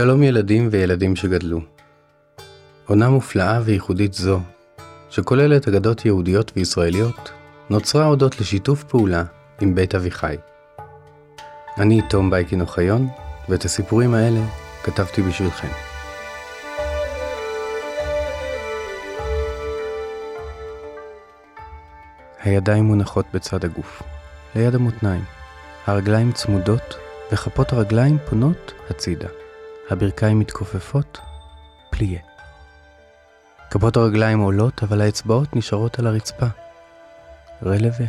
שלום ילדים וילדים שגדלו. עונה מופלאה וייחודית זו, שכוללת אגדות יהודיות וישראליות, נוצרה הודות לשיתוף פעולה עם בית אביחי. אני תום בייקין אוחיון, ואת הסיפורים האלה כתבתי בשבילכם. הידיים מונחות בצד הגוף, ליד המותניים. הרגליים צמודות וכפות הרגליים פונות הצידה. הברכיים מתכופפות, פליה. כפות הרגליים עולות, אבל האצבעות נשארות על הרצפה. רלווה.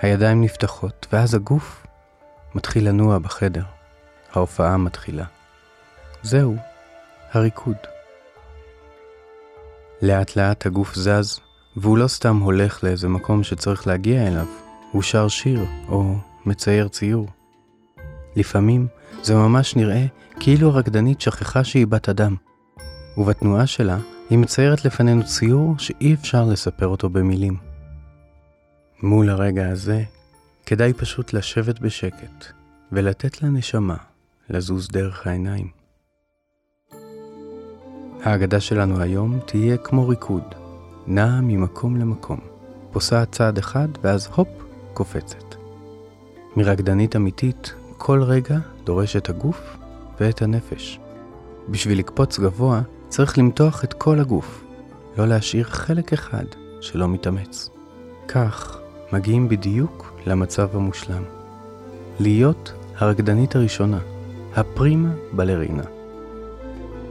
הידיים נפתחות, ואז הגוף מתחיל לנוע בחדר. ההופעה מתחילה. זהו, הריקוד. לאט לאט הגוף זז, והוא לא סתם הולך לאיזה מקום שצריך להגיע אליו, הוא שר שיר או מצייר ציור. לפעמים זה ממש נראה כאילו הרקדנית שכחה שהיא בת אדם, ובתנועה שלה היא מציירת לפנינו ציור שאי אפשר לספר אותו במילים. מול הרגע הזה, כדאי פשוט לשבת בשקט ולתת לנשמה לזוז דרך העיניים. ההגדה שלנו היום תהיה כמו ריקוד, נעה ממקום למקום, פוסעת צעד אחד ואז הופ, קופצת. מרקדנית אמיתית, כל רגע דורש את הגוף ואת הנפש. בשביל לקפוץ גבוה, צריך למתוח את כל הגוף, לא להשאיר חלק אחד שלא מתאמץ. כך מגיעים בדיוק למצב המושלם. להיות הרקדנית הראשונה, הפרימה בלרינה.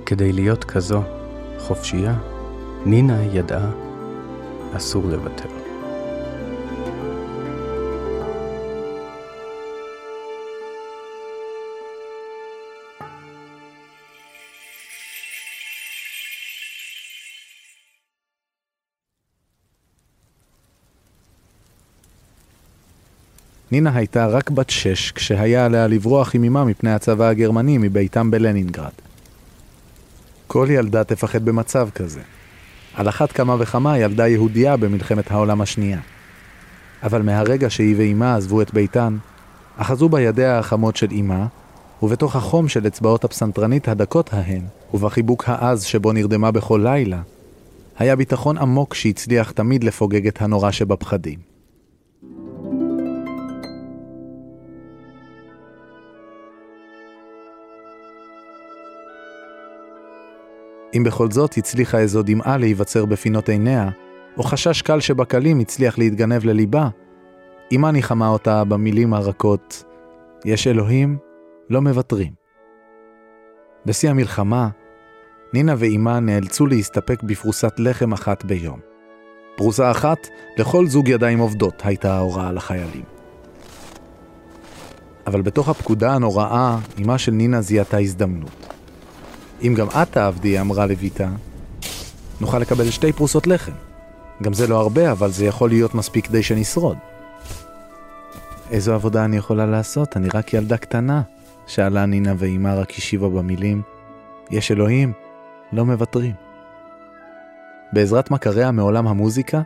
כדי להיות כזו חופשייה, נינה ידעה, אסור לוותר. נינה הייתה רק בת שש כשהיה עליה לברוח עם אמה מפני הצבא הגרמני מביתם בלנינגרד. כל ילדה תפחד במצב כזה. על אחת כמה וכמה ילדה יהודייה במלחמת העולם השנייה. אבל מהרגע שהיא ואימה עזבו את ביתן, אחזו בידיה החמות של אימה, ובתוך החום של אצבעות הפסנתרנית הדקות ההן, ובחיבוק העז שבו נרדמה בכל לילה, היה ביטחון עמוק שהצליח תמיד לפוגג את הנורא שבפחדים. אם בכל זאת הצליחה איזו דמעה להיווצר בפינות עיניה, או חשש קל שבקלים הצליח להתגנב לליבה, אמה ניחמה אותה במילים הרכות, יש אלוהים, לא מוותרים. בשיא המלחמה, נינה ואימה נאלצו להסתפק בפרוסת לחם אחת ביום. פרוסה אחת לכל זוג ידיים עובדות הייתה ההוראה לחיילים. אבל בתוך הפקודה הנוראה, אמה של נינה זיהתה הזדמנות. אם גם את תעבדי, אמרה לויטה, נוכל לקבל שתי פרוסות לחם. גם זה לא הרבה, אבל זה יכול להיות מספיק כדי שנשרוד. איזו עבודה אני יכולה לעשות? אני רק ילדה קטנה, שאלה נינה ואימה רק השיבה במילים, יש אלוהים, לא מוותרים. בעזרת מכריה מעולם המוזיקה,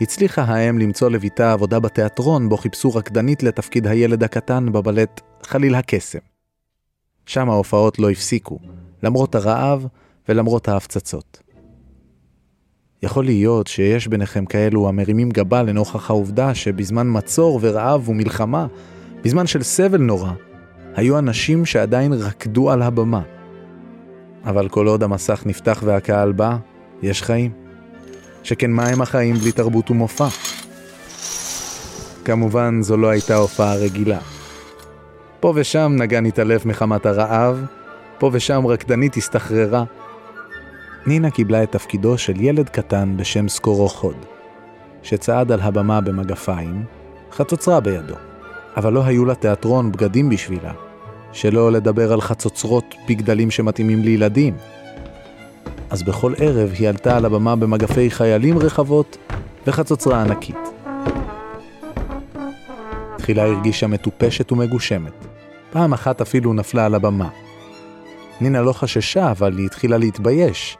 הצליחה האם למצוא לביתה עבודה בתיאטרון בו חיפשו רקדנית לתפקיד הילד הקטן בבלט חליל הקסם. שם ההופעות לא הפסיקו, למרות הרעב ולמרות ההפצצות. יכול להיות שיש ביניכם כאלו המרימים גבה לנוכח העובדה שבזמן מצור ורעב ומלחמה, בזמן של סבל נורא, היו אנשים שעדיין רקדו על הבמה. אבל כל עוד המסך נפתח והקהל בא, יש חיים. שכן מה הם החיים בלי תרבות ומופע? כמובן זו לא הייתה הופעה רגילה. פה ושם נגן התעלף מחמת הרעב, פה ושם רקדנית הסתחררה. נינה קיבלה את תפקידו של ילד קטן בשם סקורו חוד, שצעד על הבמה במגפיים, חצוצרה בידו, אבל לא היו לה תיאטרון בגדים בשבילה, שלא לדבר על חצוצרות בגדלים שמתאימים לילדים. אז בכל ערב היא עלתה על הבמה במגפי חיילים רחבות וחצוצרה ענקית. תחילה הרגישה מטופשת ומגושמת. פעם אחת אפילו נפלה על הבמה. נינה לא חששה, אבל היא התחילה להתבייש,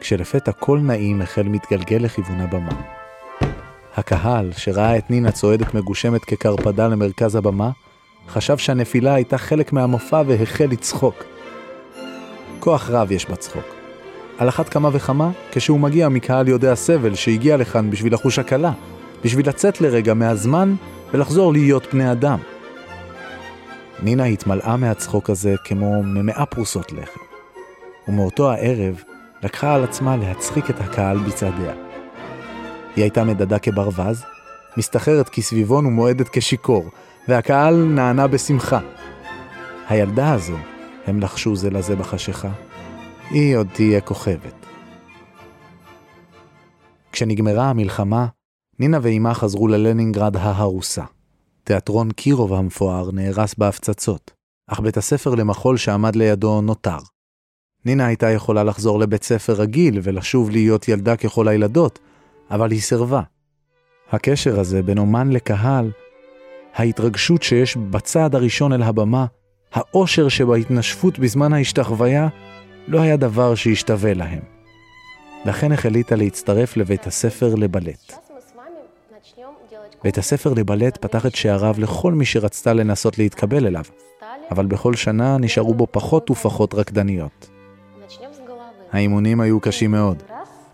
כשלפתע קול נעים החל מתגלגל לכיוון הבמה. הקהל, שראה את נינה צועדת מגושמת כקרפדה למרכז הבמה, חשב שהנפילה הייתה חלק מהמופע והחל לצחוק. כוח רב יש בצחוק. על אחת כמה וכמה כשהוא מגיע מקהל יודע סבל שהגיע לכאן בשביל לחוש הקלה, בשביל לצאת לרגע מהזמן ולחזור להיות בני אדם. נינה התמלאה מהצחוק הזה כמו ממאה פרוסות לחם. ומאותו הערב לקחה על עצמה להצחיק את הקהל בצעדיה. היא הייתה מדדה כברווז, מסתחררת כסביבון ומועדת כשיכור, והקהל נענה בשמחה. הילדה הזו, הם לחשו זה לזה בחשיכה, היא עוד תהיה כוכבת. כשנגמרה המלחמה, נינה ואימה חזרו ללנינגרד ההרוסה. תיאטרון קירוב המפואר נהרס בהפצצות, אך בית הספר למחול שעמד לידו נותר. נינה הייתה יכולה לחזור לבית ספר רגיל ולשוב להיות ילדה ככל הילדות, אבל היא סירבה. הקשר הזה בין אומן לקהל, ההתרגשות שיש בצעד הראשון אל הבמה, האושר שבהתנשפות בזמן ההשתחוויה, לא היה דבר שהשתווה להם. לכן החליטה להצטרף לבית הספר לבלט. בית הספר לבלט פתח את שעריו לכל מי שרצתה לנסות להתקבל אליו, אבל בכל שנה נשארו בו פחות ופחות רקדניות. האימונים היו קשים מאוד.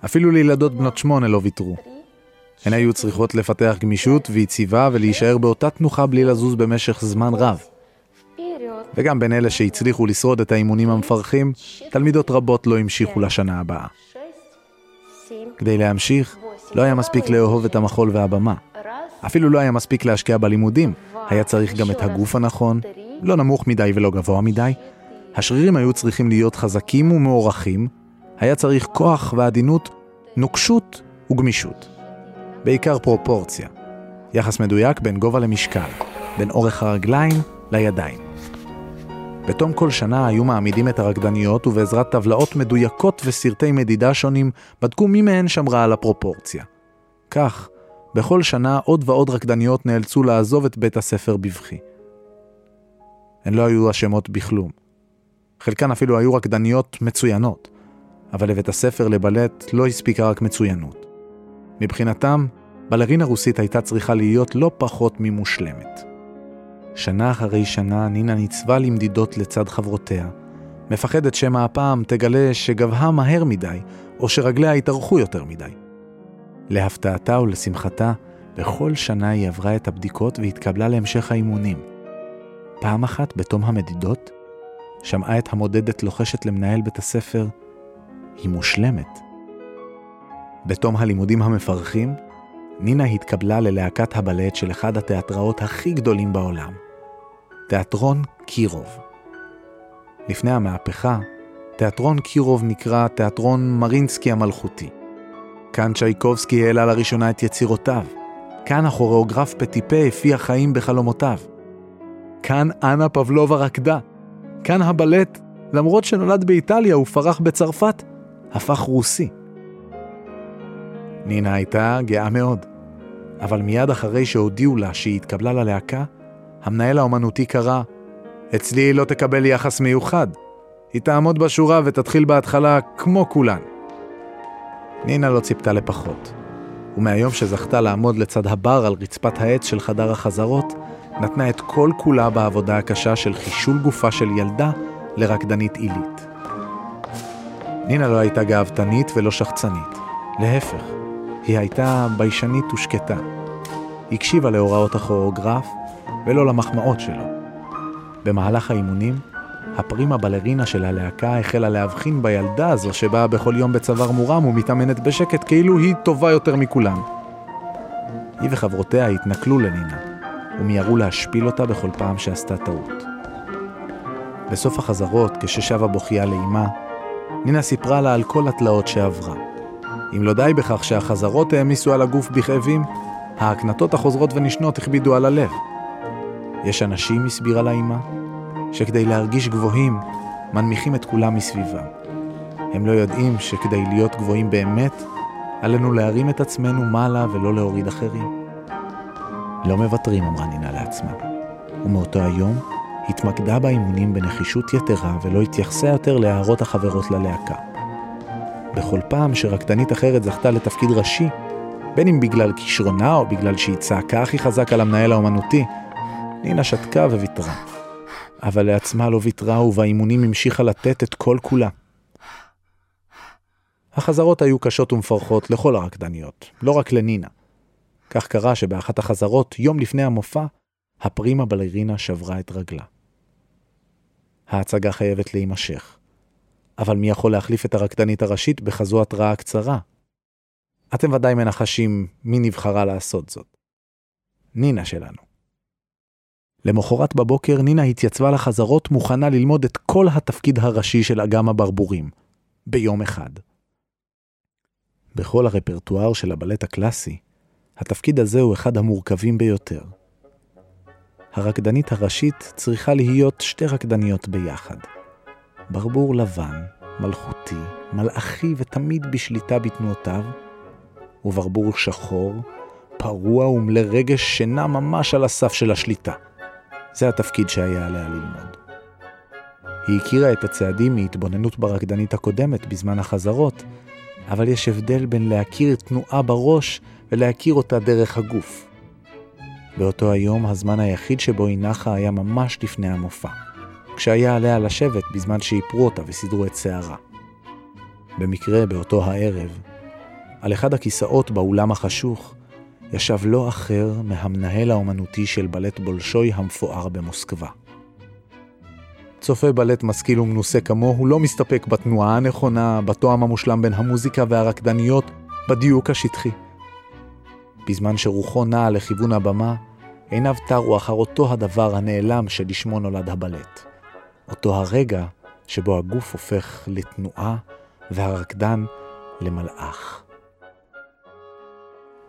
אפילו לילדות בנות שמונה לא ויתרו. הן היו צריכות לפתח גמישות ויציבה ולהישאר באותה תנוחה בלי לזוז במשך זמן רב. וגם בין אלה שהצליחו לשרוד את האימונים המפרכים, תלמידות רבות לא המשיכו לשנה הבאה. כדי להמשיך, לא היה מספיק לאהוב את המחול והבמה. אפילו לא היה מספיק להשקיע בלימודים, היה צריך גם את הגוף הנכון, לא נמוך מדי ולא גבוה מדי. השרירים היו צריכים להיות חזקים ומוערכים, היה צריך כוח ועדינות, נוקשות וגמישות. בעיקר פרופורציה. יחס מדויק בין גובה למשקל, בין אורך הרגליים לידיים. בתום כל שנה היו מעמידים את הרקדניות ובעזרת טבלאות מדויקות וסרטי מדידה שונים בדקו מי מהן שמרה על הפרופורציה. כך, בכל שנה עוד ועוד רקדניות נאלצו לעזוב את בית הספר בבכי. הן לא היו אשמות בכלום. חלקן אפילו היו רקדניות מצוינות, אבל לבית הספר לבלט לא הספיקה רק מצוינות. מבחינתם, בלרינה רוסית הייתה צריכה להיות לא פחות ממושלמת. שנה אחרי שנה נינה ניצבה למדידות לצד חברותיה, מפחדת שמא הפעם תגלה שגבהה מהר מדי, או שרגליה התארכו יותר מדי. להפתעתה ולשמחתה, בכל שנה היא עברה את הבדיקות והתקבלה להמשך האימונים. פעם אחת, בתום המדידות, שמעה את המודדת לוחשת למנהל בית הספר, היא מושלמת. בתום הלימודים המפרכים, נינה התקבלה ללהקת הבלט של אחד התיאטראות הכי גדולים בעולם, תיאטרון קירוב. לפני המהפכה, תיאטרון קירוב נקרא תיאטרון מרינסקי המלכותי. כאן צ'ייקובסקי העלה לראשונה את יצירותיו. כאן הכוריאוגרף פטיפה הפיע חיים בחלומותיו. כאן אנה פבלובה רקדה. כאן הבלט, למרות שנולד באיטליה ופרח בצרפת, הפך רוסי. נינה הייתה גאה מאוד, אבל מיד אחרי שהודיעו לה שהיא התקבלה ללהקה, המנהל האומנותי קרא, אצלי היא לא תקבל יחס מיוחד. היא תעמוד בשורה ותתחיל בהתחלה כמו כולן. נינה לא ציפתה לפחות, ומהיום שזכתה לעמוד לצד הבר על רצפת העץ של חדר החזרות, נתנה את כל כולה בעבודה הקשה של חישול גופה של ילדה לרקדנית עילית. נינה לא הייתה גאוותנית ולא שחצנית, להפך, היא הייתה ביישנית ושקטה. הקשיבה להוראות הכוריאוגרף ולא למחמאות שלו. במהלך האימונים, הפרימה בלרינה של הלהקה החלה להבחין בילדה הזו שבאה בכל יום בצוואר מורם ומתאמנת בשקט כאילו היא טובה יותר מכולם. היא וחברותיה התנכלו לנינה, ומיהרו להשפיל אותה בכל פעם שעשתה טעות. בסוף החזרות, כששבה בוכייה לאימה, נינה סיפרה לה על כל התלאות שעברה. אם לא די בכך שהחזרות העמיסו על הגוף בכאבים, ההקנטות החוזרות ונשנות הכבידו על הלב. יש אנשים, הסבירה לה אימה, שכדי להרגיש גבוהים, מנמיכים את כולם מסביבם. הם לא יודעים שכדי להיות גבוהים באמת, עלינו להרים את עצמנו מעלה ולא להוריד אחרים. לא מוותרים, אמרה נינה לעצמה. ומאותו היום התמקדה באימונים בנחישות יתרה ולא התייחסה יותר להערות החברות ללהקה. בכל פעם שרקדנית אחרת זכתה לתפקיד ראשי, בין אם בגלל כישרונה או בגלל שהיא צעקה הכי חזק על המנהל האומנותי, נינה שתקה וויתרה. אבל לעצמה לא ויתרה ובאימונים המשיכה לתת את כל כולה. החזרות היו קשות ומפרכות לכל הרקדניות, לא רק לנינה. כך קרה שבאחת החזרות, יום לפני המופע, הפרימה בלרינה שברה את רגלה. ההצגה חייבת להימשך. אבל מי יכול להחליף את הרקדנית הראשית בכזו התראה קצרה? אתם ודאי מנחשים מי נבחרה לעשות זאת. נינה שלנו. למחרת בבוקר נינה התייצבה לחזרות מוכנה ללמוד את כל התפקיד הראשי של אגם הברבורים, ביום אחד. בכל הרפרטואר של הבלט הקלאסי, התפקיד הזה הוא אחד המורכבים ביותר. הרקדנית הראשית צריכה להיות שתי רקדניות ביחד. ברבור לבן, מלכותי, מלאכי ותמיד בשליטה בתנועותיו, וברבור שחור, פרוע ומלא רגש שינה ממש על הסף של השליטה. זה התפקיד שהיה עליה ללמוד. היא הכירה את הצעדים מהתבוננות ברקדנית הקודמת בזמן החזרות, אבל יש הבדל בין להכיר תנועה בראש ולהכיר אותה דרך הגוף. באותו היום הזמן היחיד שבו היא נחה היה ממש לפני המופע, כשהיה עליה לשבת בזמן שאיפרו אותה וסידרו את שערה. במקרה באותו הערב, על אחד הכיסאות באולם החשוך, ישב לא אחר מהמנהל האומנותי של בלט בולשוי המפואר במוסקבה. צופה בלט משכיל ומנוסה כמוהו לא מסתפק בתנועה הנכונה, בתואם המושלם בין המוזיקה והרקדניות, בדיוק השטחי. בזמן שרוחו נעה לכיוון הבמה, עיניו תרו אחר אותו הדבר הנעלם שלשמו נולד הבלט. אותו הרגע שבו הגוף הופך לתנועה והרקדן למלאך.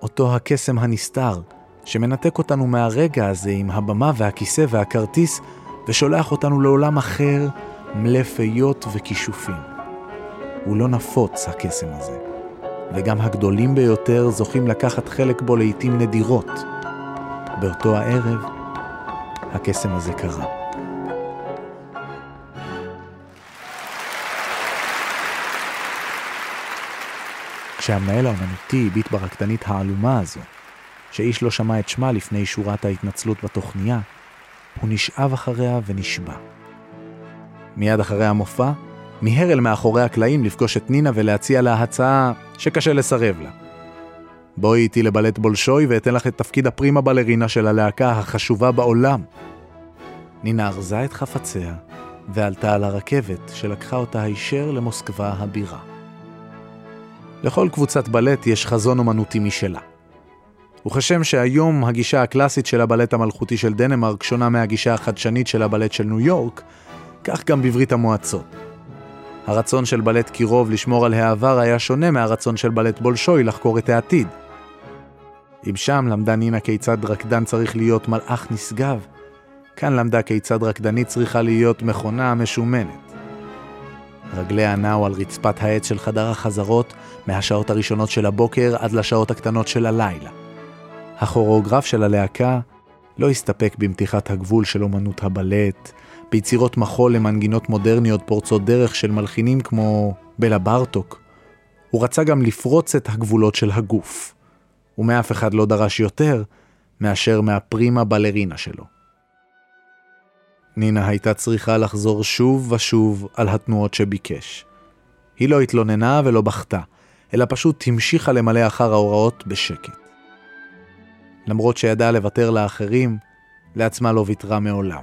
אותו הקסם הנסתר, שמנתק אותנו מהרגע הזה עם הבמה והכיסא והכרטיס, ושולח אותנו לעולם אחר, מלא פיות וכישופים. הוא לא נפוץ, הקסם הזה, וגם הגדולים ביותר זוכים לקחת חלק בו לעתים נדירות. באותו הערב, הקסם הזה קרה. כשהמנהל האומנותי הביט ברקדנית העלומה הזו, שאיש לא שמע את שמה לפני שורת ההתנצלות בתוכניה, הוא נשאב אחריה ונשבע. מיד אחרי המופע, מיהר אל מאחורי הקלעים לפגוש את נינה ולהציע לה הצעה שקשה לסרב לה. בואי איתי לבלט בולשוי ואתן לך את תפקיד הפרימה בלרינה של הלהקה החשובה בעולם. נינה ארזה את חפציה ועלתה על הרכבת שלקחה אותה הישר למוסקבה הבירה. לכל קבוצת בלט יש חזון אומנותי משלה. וכשם שהיום הגישה הקלאסית של הבלט המלכותי של דנמרק שונה מהגישה החדשנית של הבלט של ניו יורק, כך גם בברית המועצות. הרצון של בלט קירוב לשמור על העבר היה שונה מהרצון של בלט בולשוי לחקור את העתיד. אם שם למדה נינה כיצד רקדן צריך להיות מלאך נשגב, כאן למדה כיצד רקדנית צריכה להיות מכונה משומנת. רגליה נעו על רצפת העץ של חדר החזרות מהשעות הראשונות של הבוקר עד לשעות הקטנות של הלילה. הכוריאוגרף של הלהקה לא הסתפק במתיחת הגבול של אומנות הבלט, ביצירות מחול למנגינות מודרניות פורצות דרך של מלחינים כמו בלה בארטוק. הוא רצה גם לפרוץ את הגבולות של הגוף, ומאף אחד לא דרש יותר מאשר מהפרימה בלרינה שלו. נינה הייתה צריכה לחזור שוב ושוב על התנועות שביקש. היא לא התלוננה ולא בכתה, אלא פשוט המשיכה למלא אחר ההוראות בשקט. למרות שידעה לוותר לאחרים, לעצמה לא ויתרה מעולם.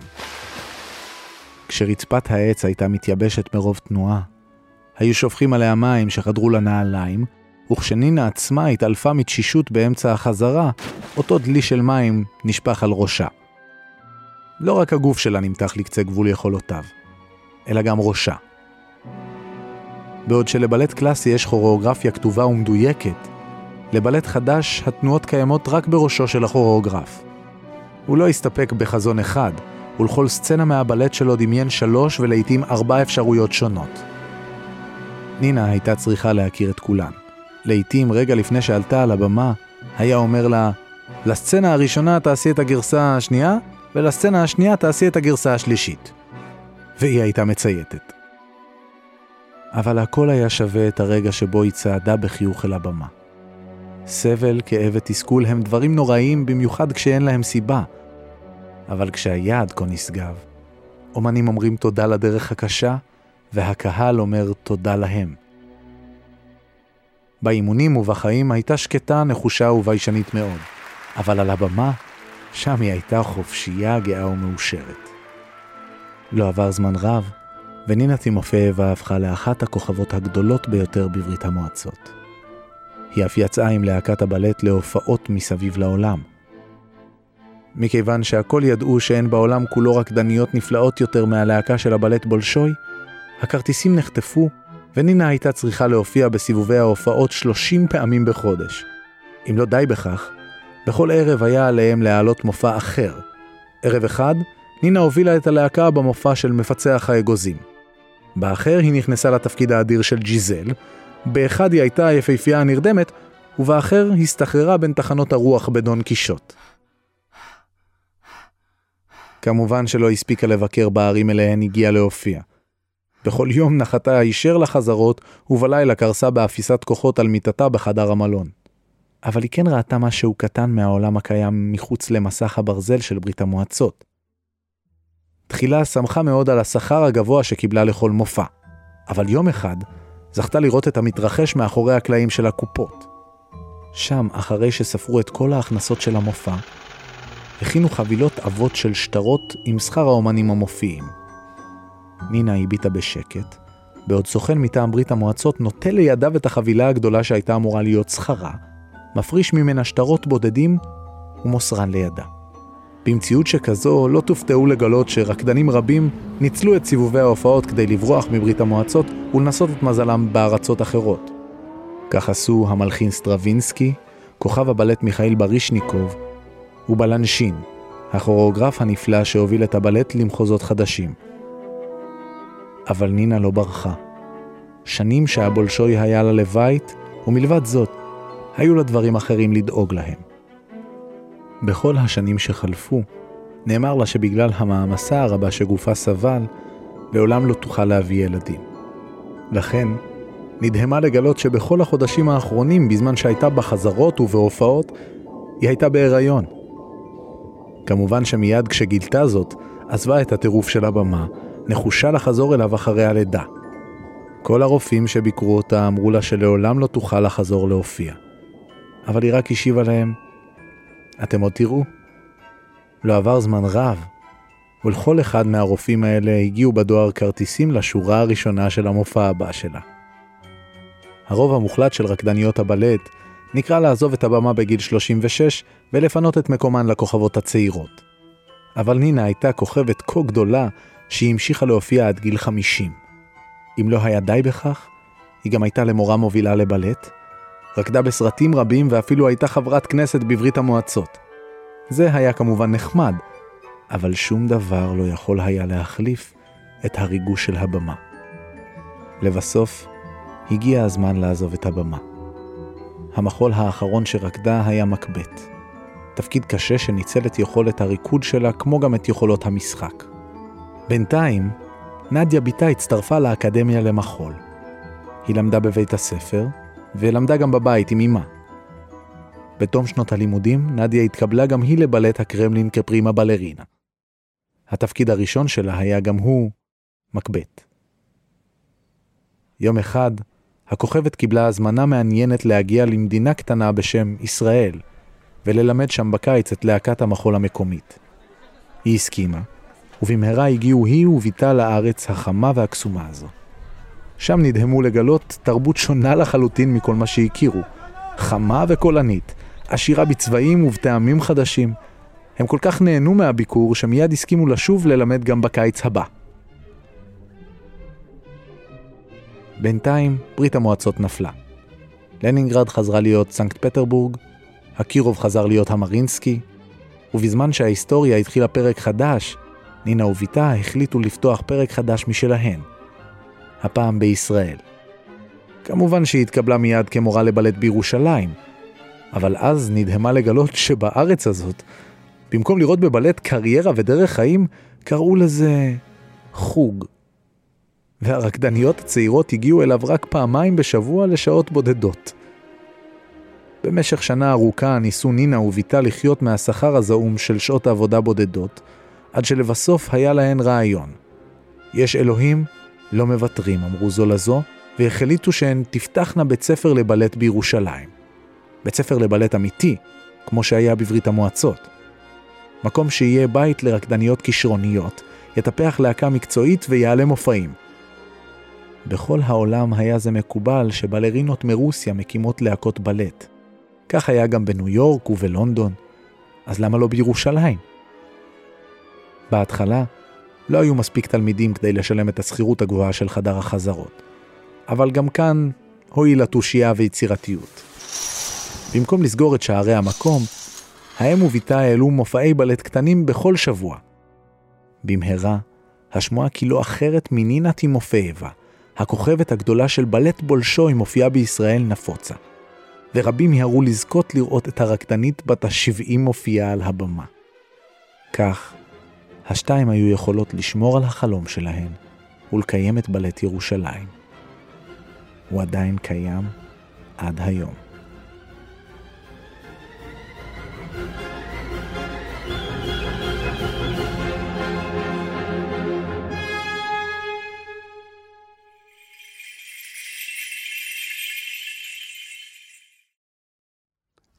כשרצפת העץ הייתה מתייבשת מרוב תנועה, היו שופכים עליה מים שחדרו לנעליים, וכשנינה עצמה התעלפה מתשישות באמצע החזרה, אותו דלי של מים נשפך על ראשה. לא רק הגוף שלה נמתח לקצה גבול יכולותיו, אלא גם ראשה. בעוד שלבלט קלאסי יש כוריאוגרפיה כתובה ומדויקת, לבלט חדש התנועות קיימות רק בראשו של הכוריאוגרף. הוא לא הסתפק בחזון אחד, ולכל סצנה מהבלט שלו דמיין שלוש ולעיתים ארבע אפשרויות שונות. נינה הייתה צריכה להכיר את כולן. לעיתים, רגע לפני שעלתה על הבמה, היה אומר לה, לסצנה הראשונה תעשי את הגרסה השנייה, ולסצנה השנייה תעשי את הגרסה השלישית. והיא הייתה מצייתת. אבל הכל היה שווה את הרגע שבו היא צעדה בחיוך אל הבמה. סבל, כאב ותסכול הם דברים נוראיים במיוחד כשאין להם סיבה. אבל כשהיעד כה נשגב, אומנים אומרים תודה לדרך הקשה, והקהל אומר תודה להם. באימונים ובחיים הייתה שקטה, נחושה וביישנית מאוד, אבל על הבמה, שם היא הייתה חופשייה, גאה ומאושרת. לא עבר זמן רב, ונינה תימופייבה הפכה לאחת הכוכבות הגדולות ביותר בברית המועצות. היא אף יצאה עם להקת הבלט להופעות מסביב לעולם. מכיוון שהכל ידעו שאין בעולם כולו רקדניות נפלאות יותר מהלהקה של הבלט בולשוי, הכרטיסים נחטפו, ונינה הייתה צריכה להופיע בסיבובי ההופעות 30 פעמים בחודש. אם לא די בכך, בכל ערב היה עליהם להעלות מופע אחר. ערב אחד, נינה הובילה את הלהקה במופע של מפצח האגוזים. באחר היא נכנסה לתפקיד האדיר של ג'יזל, באחד היא הייתה היפהפייה הנרדמת, ובאחר הסתחררה בין תחנות הרוח בדון קישוט. כמובן שלא הספיקה לבקר בערים אליהן הגיעה להופיע. בכל יום נחתה הישר לחזרות, ובלילה קרסה באפיסת כוחות על מיטתה בחדר המלון. אבל היא כן ראתה משהו קטן מהעולם הקיים מחוץ למסך הברזל של ברית המועצות. תחילה שמחה מאוד על השכר הגבוה שקיבלה לכל מופע, אבל יום אחד זכתה לראות את המתרחש מאחורי הקלעים של הקופות. שם, אחרי שספרו את כל ההכנסות של המופע, הכינו חבילות עבות של שטרות עם שכר האומנים המופיעים. נינה הביטה בשקט, בעוד סוכן מטעם ברית המועצות נוטל לידיו את החבילה הגדולה שהייתה אמורה להיות שכרה, מפריש ממנה שטרות בודדים ומוסרן לידה. במציאות שכזו לא תופתעו לגלות שרקדנים רבים ניצלו את סיבובי ההופעות כדי לברוח מברית המועצות ולנסות את מזלם בארצות אחרות. כך עשו המלחין סטרווינסקי, כוכב הבלט מיכאל ברישניקוב ובלנשין, הכוריאוגרף הנפלא שהוביל את הבלט למחוזות חדשים. אבל נינה לא ברחה. שנים שהבולשוי היה לה לבית, ומלבד זאת, היו לה דברים אחרים לדאוג להם. בכל השנים שחלפו, נאמר לה שבגלל המעמסה הרבה שגופה סבל, לעולם לא תוכל להביא ילדים. לכן, נדהמה לגלות שבכל החודשים האחרונים, בזמן שהייתה בחזרות ובהופעות, היא הייתה בהיריון. כמובן שמיד כשגילתה זאת, עזבה את הטירוף של הבמה, נחושה לחזור אליו אחרי הלידה. כל הרופאים שביקרו אותה אמרו לה שלעולם לא תוכל לחזור להופיע. אבל היא רק השיבה להם, אתם עוד תראו. לא עבר זמן רב, ולכל אחד מהרופאים האלה הגיעו בדואר כרטיסים לשורה הראשונה של המופע הבא שלה. הרוב המוחלט של רקדניות הבלט נקרא לעזוב את הבמה בגיל 36 ולפנות את מקומן לכוכבות הצעירות. אבל נינה הייתה כוכבת כה גדולה שהיא המשיכה להופיע עד גיל 50. אם לא היה די בכך, היא גם הייתה למורה מובילה לבלט, רקדה בסרטים רבים ואפילו הייתה חברת כנסת בברית המועצות. זה היה כמובן נחמד, אבל שום דבר לא יכול היה להחליף את הריגוש של הבמה. לבסוף, הגיע הזמן לעזוב את הבמה. המחול האחרון שרקדה היה מקבט. תפקיד קשה שניצל את יכולת הריקוד שלה כמו גם את יכולות המשחק. בינתיים, נדיה בתה הצטרפה לאקדמיה למחול. היא למדה בבית הספר, ולמדה גם בבית עם אמה. בתום שנות הלימודים, נדיה התקבלה גם היא לבלט הקרמלין כפרימה בלרינה. התפקיד הראשון שלה היה גם הוא מקבט. יום אחד, הכוכבת קיבלה הזמנה מעניינת להגיע למדינה קטנה בשם ישראל, וללמד שם בקיץ את להקת המחול המקומית. היא הסכימה, ובמהרה הגיעו היא וביתה לארץ החמה והקסומה הזו. שם נדהמו לגלות תרבות שונה לחלוטין מכל מה שהכירו. חמה וקולנית, עשירה בצבעים ובטעמים חדשים. הם כל כך נהנו מהביקור שמיד הסכימו לשוב ללמד גם בקיץ הבא. בינתיים ברית המועצות נפלה. לנינגרד חזרה להיות סנקט פטרבורג, הקירוב חזר להיות המרינסקי, ובזמן שההיסטוריה התחילה פרק חדש, נינה וביתה החליטו לפתוח פרק חדש משלהן, הפעם בישראל. כמובן שהיא התקבלה מיד כמורה לבלט בירושלים, אבל אז נדהמה לגלות שבארץ הזאת, במקום לראות בבלט קריירה ודרך חיים, קראו לזה חוג. והרקדניות הצעירות הגיעו אליו רק פעמיים בשבוע לשעות בודדות. במשך שנה ארוכה ניסו נינה וביתה לחיות מהשכר הזעום של שעות עבודה בודדות, עד שלבסוף היה להן רעיון. יש אלוהים, לא מוותרים, אמרו זו לזו, והחליטו שהן תפתחנה בית ספר לבלט בירושלים. בית ספר לבלט אמיתי, כמו שהיה בברית המועצות. מקום שיהיה בית לרקדניות כישרוניות, יטפח להקה מקצועית ויעלה מופעים. בכל העולם היה זה מקובל שבלרינות מרוסיה מקימות להקות בלט. כך היה גם בניו יורק ובלונדון. אז למה לא בירושלים? בהתחלה לא היו מספיק תלמידים כדי לשלם את השכירות הגבוהה של חדר החזרות. אבל גם כאן הועילה תושייה ויצירתיות. במקום לסגור את שערי המקום, האם וביתה העלו מופעי בלט קטנים בכל שבוע. במהרה, השמועה כי לא אחרת מנינה טימופייבה, הכוכבת הגדולה של בלט בולשוי מופיעה בישראל נפוצה. ורבים מיהרו לזכות לראות את הרקדנית בת ה-70 מופיעה על הבמה. כך, השתיים היו יכולות לשמור על החלום שלהן ולקיים את בלט ירושלים. הוא עדיין קיים עד היום.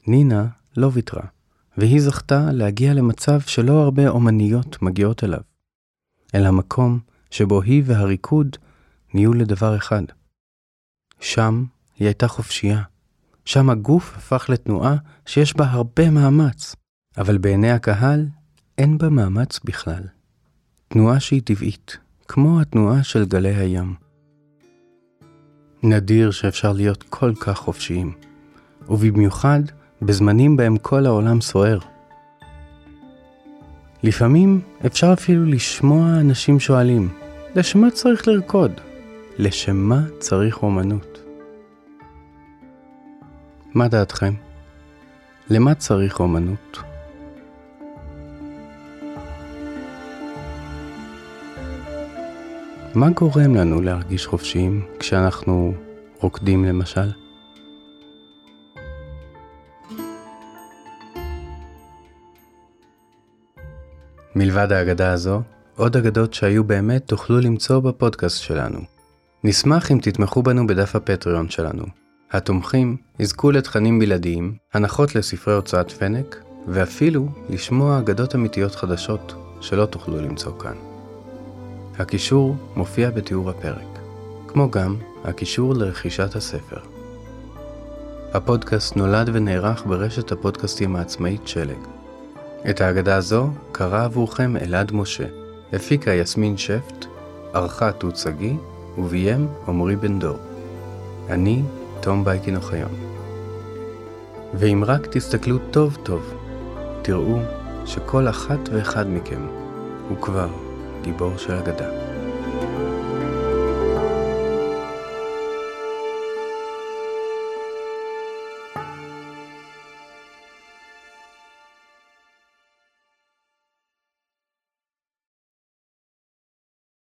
נינה לא ויתרה, והיא זכתה להגיע למצב שלא הרבה אומניות מגיעות אליו, אל המקום שבו היא והריקוד נהיו לדבר אחד. שם היא הייתה חופשייה. שם הגוף הפך לתנועה שיש בה הרבה מאמץ, אבל בעיני הקהל אין בה מאמץ בכלל. תנועה שהיא טבעית, כמו התנועה של גלי הים. נדיר שאפשר להיות כל כך חופשיים, ובמיוחד בזמנים בהם כל העולם סוער. לפעמים אפשר אפילו לשמוע אנשים שואלים, לשם מה צריך לרקוד? לשם מה צריך אומנות? מה דעתכם? למה צריך אומנות? מה גורם לנו להרגיש חופשיים כשאנחנו רוקדים למשל? מלבד האגדה הזו, עוד אגדות שהיו באמת תוכלו למצוא בפודקאסט שלנו. נשמח אם תתמכו בנו בדף הפטריון שלנו. התומכים יזכו לתכנים בלעדיים, הנחות לספרי הוצאת פנק, ואפילו לשמוע אגדות אמיתיות חדשות שלא תוכלו למצוא כאן. הקישור מופיע בתיאור הפרק, כמו גם הקישור לרכישת הספר. הפודקאסט נולד ונערך ברשת הפודקאסטים העצמאית שלג. את ההגדה הזו קרא עבורכם אלעד משה, הפיקה יסמין שפט, ערכה תות שגיא וביים עמרי בן דור. אני תום בייקין אוחיון. ואם רק תסתכלו טוב טוב, תראו שכל אחת ואחד מכם הוא כבר גיבור של אגדה.